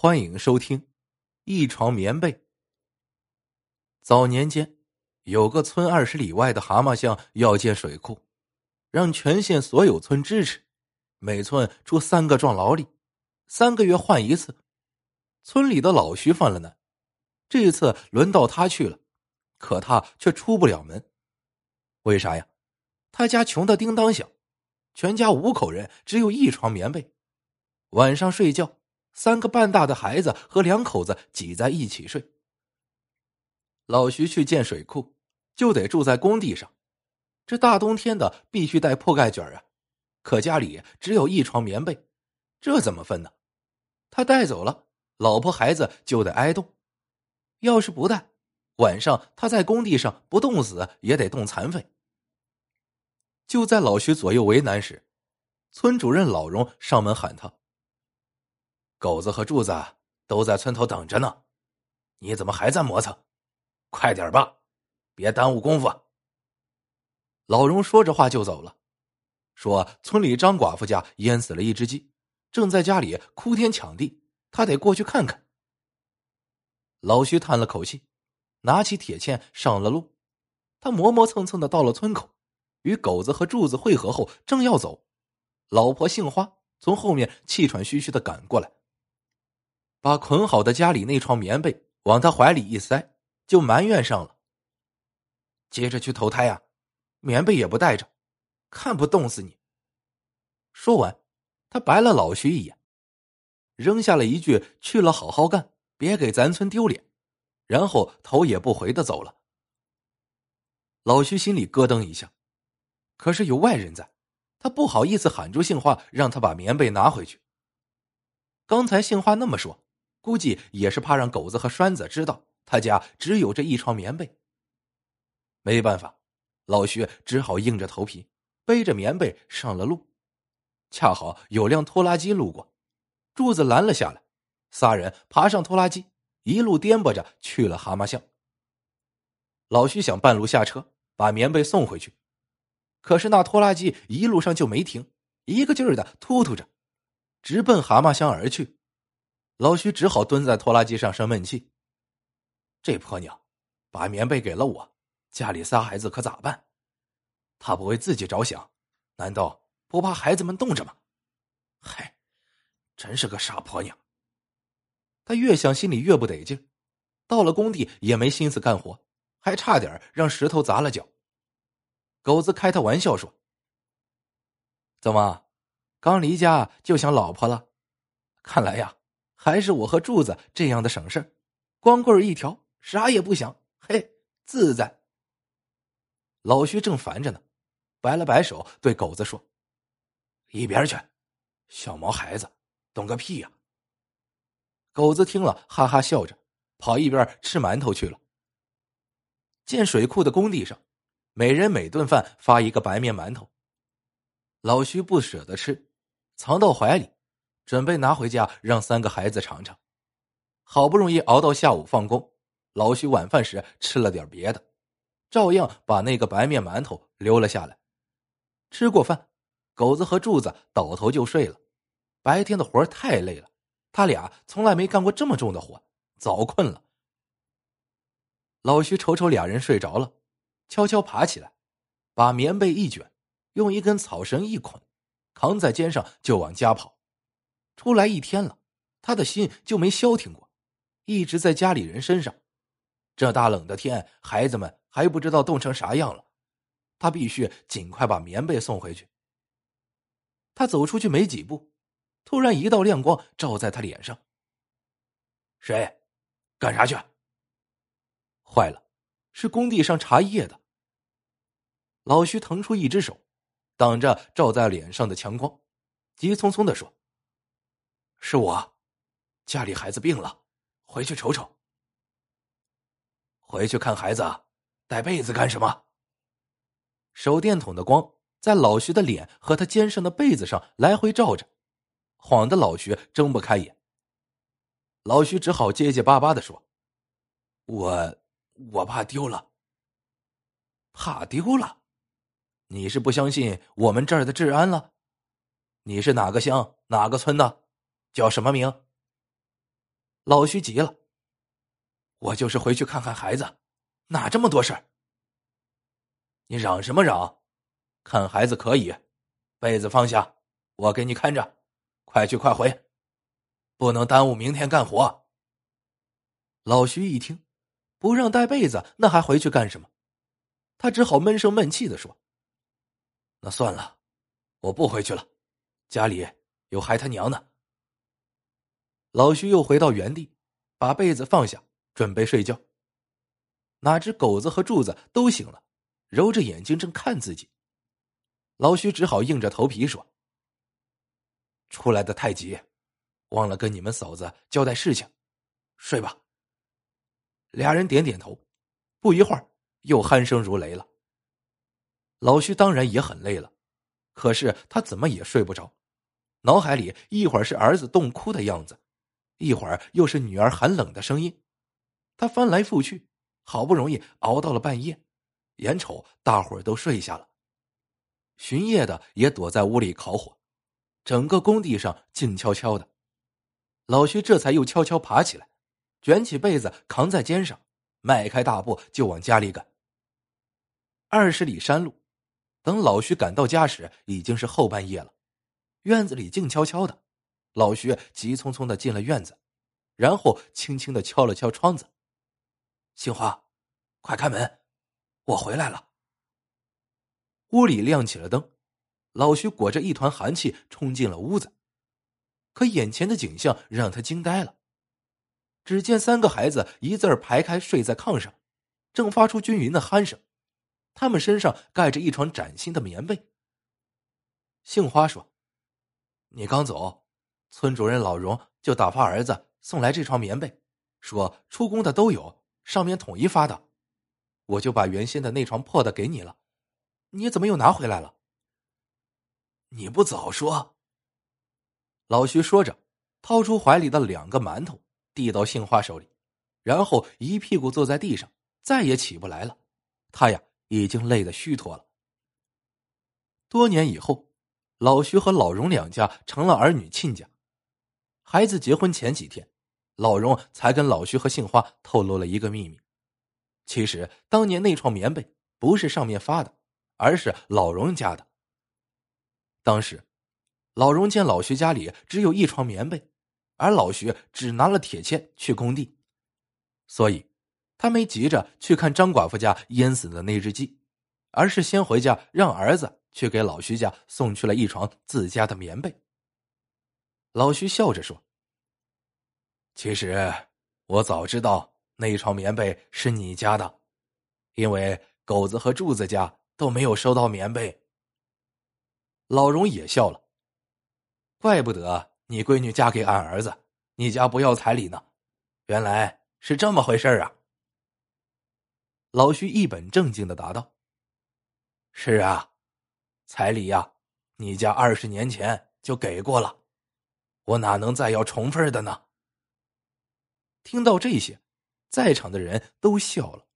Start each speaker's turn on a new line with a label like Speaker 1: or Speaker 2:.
Speaker 1: 欢迎收听《一床棉被》。早年间，有个村二十里外的蛤蟆乡要建水库，让全县所有村支持，每村出三个壮劳力，三个月换一次。村里的老徐犯了难，这次轮到他去了，可他却出不了门。为啥呀？他家穷的叮当响，全家五口人只有一床棉被，晚上睡觉。三个半大的孩子和两口子挤在一起睡。老徐去建水库，就得住在工地上，这大冬天的必须带破盖卷啊。可家里只有一床棉被，这怎么分呢？他带走了，老婆孩子就得挨冻。要是不带，晚上他在工地上不冻死也得冻残废。就在老徐左右为难时，村主任老荣上门喊他。狗子和柱子都在村头等着呢，你怎么还在磨蹭？快点吧，别耽误功夫。老荣说着话就走了，说村里张寡妇家淹死了一只鸡，正在家里哭天抢地，他得过去看看。老徐叹了口气，拿起铁锨上了路。他磨磨蹭蹭的到了村口，与狗子和柱子会合后，正要走，老婆杏花从后面气喘吁吁的赶过来。把捆好的家里那床棉被往他怀里一塞，就埋怨上了。接着去投胎呀，棉被也不带着，看不冻死你。说完，他白了老徐一眼，扔下了一句“去了好好干，别给咱村丢脸”，然后头也不回的走了。老徐心里咯噔一下，可是有外人在，他不好意思喊住杏花，让他把棉被拿回去。刚才杏花那么说。估计也是怕让狗子和栓子知道他家只有这一床棉被。没办法，老徐只好硬着头皮背着棉被上了路。恰好有辆拖拉机路过，柱子拦了下来，仨人爬上拖拉机，一路颠簸着去了蛤蟆巷。老徐想半路下车把棉被送回去，可是那拖拉机一路上就没停，一个劲儿的突突着，直奔蛤蟆乡而去。老徐只好蹲在拖拉机上生闷气。这婆娘，把棉被给了我，家里仨孩子可咋办？她不为自己着想，难道不怕孩子们冻着吗？嗨，真是个傻婆娘。他越想心里越不得劲，到了工地也没心思干活，还差点让石头砸了脚。狗子开他玩笑说：“怎么，刚离家就想老婆了？看来呀。”还是我和柱子这样的省事光棍一条，啥也不想，嘿，自在。老徐正烦着呢，摆了摆手，对狗子说：“一边去，小毛孩子，懂个屁呀！”狗子听了，哈哈笑着，跑一边吃馒头去了。建水库的工地上，每人每顿饭发一个白面馒头。老徐不舍得吃，藏到怀里。准备拿回家让三个孩子尝尝，好不容易熬到下午放工，老徐晚饭时吃了点别的，照样把那个白面馒头留了下来。吃过饭，狗子和柱子倒头就睡了。白天的活太累了，他俩从来没干过这么重的活，早困了。老徐瞅瞅俩人睡着了，悄悄爬起来，把棉被一卷，用一根草绳一捆，扛在肩上就往家跑。出来一天了，他的心就没消停过，一直在家里人身上。这大冷的天，孩子们还不知道冻成啥样了，他必须尽快把棉被送回去。他走出去没几步，突然一道亮光照在他脸上。谁？干啥去？坏了，是工地上查夜的。老徐腾出一只手，挡着照在脸上的强光，急匆匆的说。是我，家里孩子病了，回去瞅瞅。回去看孩子，带被子干什么？手电筒的光在老徐的脸和他肩上的被子上来回照着，晃得老徐睁不开眼。老徐只好结结巴巴的说：“我我怕丢了。怕丢了？你是不相信我们这儿的治安了？你是哪个乡哪个村的？”叫什么名？老徐急了：“我就是回去看看孩子，哪这么多事儿？你嚷什么嚷？看孩子可以，被子放下，我给你看着。快去快回，不能耽误明天干活。”老徐一听，不让带被子，那还回去干什么？他只好闷声闷气的说：“那算了，我不回去了，家里有孩他娘呢。”老徐又回到原地，把被子放下，准备睡觉。哪知狗子和柱子都醒了，揉着眼睛正看自己。老徐只好硬着头皮说：“出来的太急，忘了跟你们嫂子交代事情，睡吧。”俩人点点头，不一会儿又鼾声如雷了。老徐当然也很累了，可是他怎么也睡不着，脑海里一会儿是儿子冻哭的样子。一会儿又是女儿寒冷的声音，他翻来覆去，好不容易熬到了半夜，眼瞅大伙儿都睡下了，巡夜的也躲在屋里烤火，整个工地上静悄悄的。老徐这才又悄悄爬起来，卷起被子扛在肩上，迈开大步就往家里赶。二十里山路，等老徐赶到家时，已经是后半夜了，院子里静悄悄的。老徐急匆匆的进了院子，然后轻轻的敲了敲窗子。杏花，快开门，我回来了。屋里亮起了灯，老徐裹着一团寒气冲进了屋子，可眼前的景象让他惊呆了。只见三个孩子一字排开睡在炕上，正发出均匀的鼾声，他们身上盖着一床崭新的棉被。杏花说：“你刚走。”村主任老荣就打发儿子送来这床棉被，说出工的都有，上面统一发的。我就把原先的那床破的给你了，你怎么又拿回来了？你不早说！老徐说着，掏出怀里的两个馒头，递到杏花手里，然后一屁股坐在地上，再也起不来了。他呀，已经累得虚脱了。多年以后，老徐和老荣两家成了儿女亲家。孩子结婚前几天，老荣才跟老徐和杏花透露了一个秘密。其实当年那床棉被不是上面发的，而是老荣家的。当时，老荣见老徐家里只有一床棉被，而老徐只拿了铁锨去工地，所以他没急着去看张寡妇家淹死的那只鸡，而是先回家让儿子去给老徐家送去了一床自家的棉被。老徐笑着说：“其实我早知道那床棉被是你家的，因为狗子和柱子家都没有收到棉被。”老荣也笑了：“怪不得你闺女嫁给俺儿子，你家不要彩礼呢，原来是这么回事啊！”老徐一本正经的答道：“是啊，彩礼呀，你家二十年前就给过了。”我哪能再要重份的呢？听到这些，在场的人都笑了。